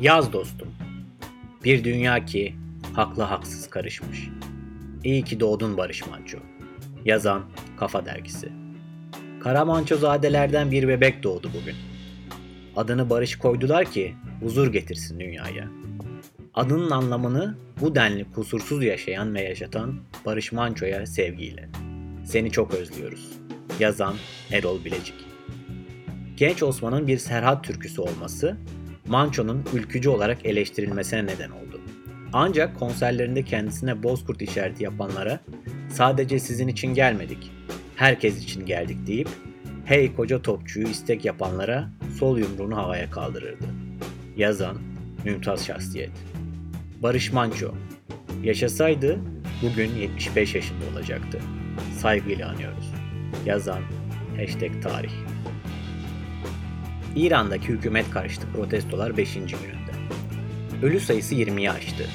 Yaz dostum. Bir dünya ki haklı haksız karışmış. İyi ki doğdun Barış Manço. Yazan Kafa Dergisi. Karamançozadelerden bir bebek doğdu bugün. Adını Barış koydular ki huzur getirsin dünyaya. Adının anlamını bu denli kusursuz yaşayan ve yaşatan Barış Manço'ya sevgiyle. Seni çok özlüyoruz. Yazan Erol Bilecik. Genç Osman'ın bir Serhat türküsü olması Manço'nun ülkücü olarak eleştirilmesine neden oldu. Ancak konserlerinde kendisine bozkurt işareti yapanlara sadece sizin için gelmedik, herkes için geldik deyip hey koca topçuyu istek yapanlara sol yumruğunu havaya kaldırırdı. Yazan Mümtaz Şahsiyet Barış Manço Yaşasaydı bugün 75 yaşında olacaktı. Saygıyla anıyoruz. Yazan Hashtag Tarih İran'daki hükümet karşıtı protestolar 5. gününde. Ölü sayısı 20'yi aştı.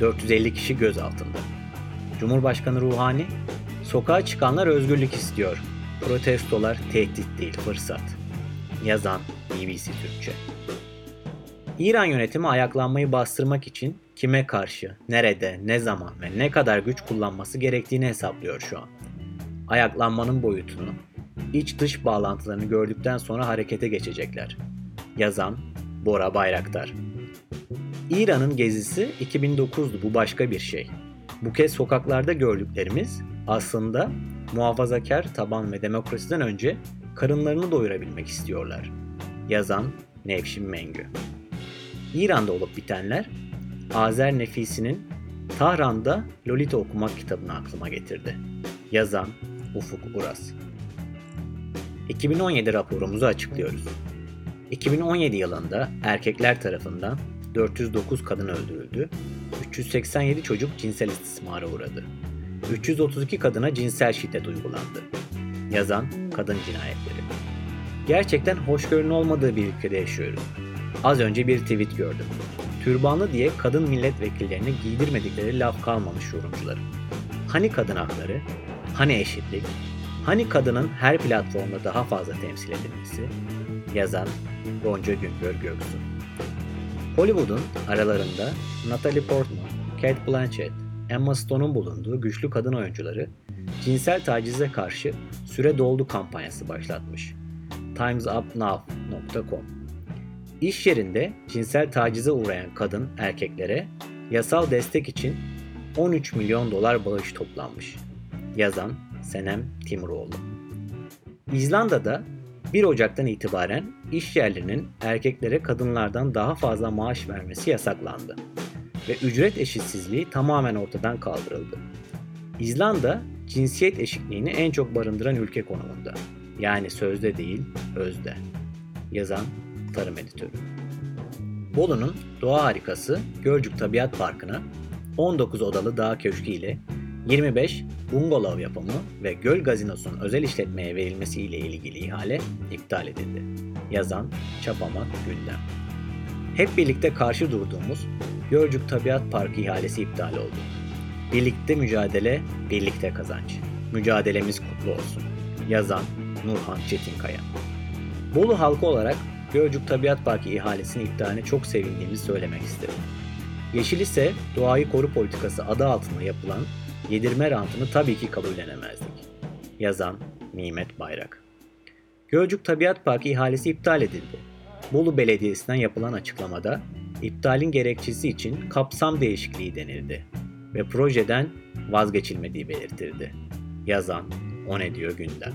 450 kişi gözaltında. Cumhurbaşkanı Ruhani, sokağa çıkanlar özgürlük istiyor. Protestolar tehdit değil, fırsat. Yazan BBC Türkçe. İran yönetimi ayaklanmayı bastırmak için kime karşı, nerede, ne zaman ve ne kadar güç kullanması gerektiğini hesaplıyor şu an. Ayaklanmanın boyutunu, iç dış bağlantılarını gördükten sonra harekete geçecekler. Yazan Bora Bayraktar. İran'ın gezisi 2009'du bu başka bir şey. Bu kez sokaklarda gördüklerimiz aslında muhafazakar taban ve demokrasiden önce karınlarını doyurabilmek istiyorlar. Yazan Nevşin Mengü. İran'da olup bitenler Azer Nefisi'nin Tahran'da Lolita okumak kitabını aklıma getirdi. Yazan Ufuk Uras. 2017 raporumuzu açıklıyoruz. 2017 yılında erkekler tarafından 409 kadın öldürüldü, 387 çocuk cinsel istismara uğradı. 332 kadına cinsel şiddet uygulandı. Yazan Kadın Cinayetleri. Gerçekten hoşgörünün olmadığı bir ülkede yaşıyoruz. Az önce bir tweet gördüm. Türbanlı diye kadın milletvekillerine giydirmedikleri laf kalmamış yorumcuların. Hani kadın hakları? Hani eşitlik? Hani kadının her platformda daha fazla temsil edilmesi? Yazan Gonca Güngör Göksu. Hollywood'un aralarında Natalie Portman, Kate Blanchett, Emma Stone'un bulunduğu güçlü kadın oyuncuları cinsel tacize karşı süre doldu kampanyası başlatmış. timesupnow.com İş yerinde cinsel tacize uğrayan kadın erkeklere yasal destek için 13 milyon dolar bağış toplanmış. Yazan Senem Timuroğlu. İzlanda'da 1 Ocak'tan itibaren iş yerlerinin erkeklere kadınlardan daha fazla maaş vermesi yasaklandı ve ücret eşitsizliği tamamen ortadan kaldırıldı. İzlanda cinsiyet eşitliğini en çok barındıran ülke konumunda. Yani sözde değil, özde. Yazan Tarım Editörü. Bolu'nun doğa harikası Gölcük Tabiat Parkı'na 19 odalı dağ köşkü ile 25 bungalov yapımı ve göl gazinosunun özel işletmeye verilmesi ile ilgili ihale iptal edildi. Yazan Çapamak Gündem. Hep birlikte karşı durduğumuz Gölcük Tabiat Parkı ihalesi iptal oldu. Birlikte mücadele, birlikte kazanç. Mücadelemiz kutlu olsun. Yazan Nurhan Çetinkaya. Bolu halkı olarak Gölcük Tabiat Parkı ihalesinin iptaline çok sevindiğimizi söylemek isterim. Yeşil ise doğayı koru politikası adı altında yapılan yedirme rantını tabii ki kabullenemezdik. Yazan Nimet Bayrak. Gölcük Tabiat Parkı ihalesi iptal edildi. Bolu Belediyesi'nden yapılan açıklamada iptalin gerekçesi için kapsam değişikliği denildi ve projeden vazgeçilmediği belirtildi. Yazan O Ne Diyor Gündem.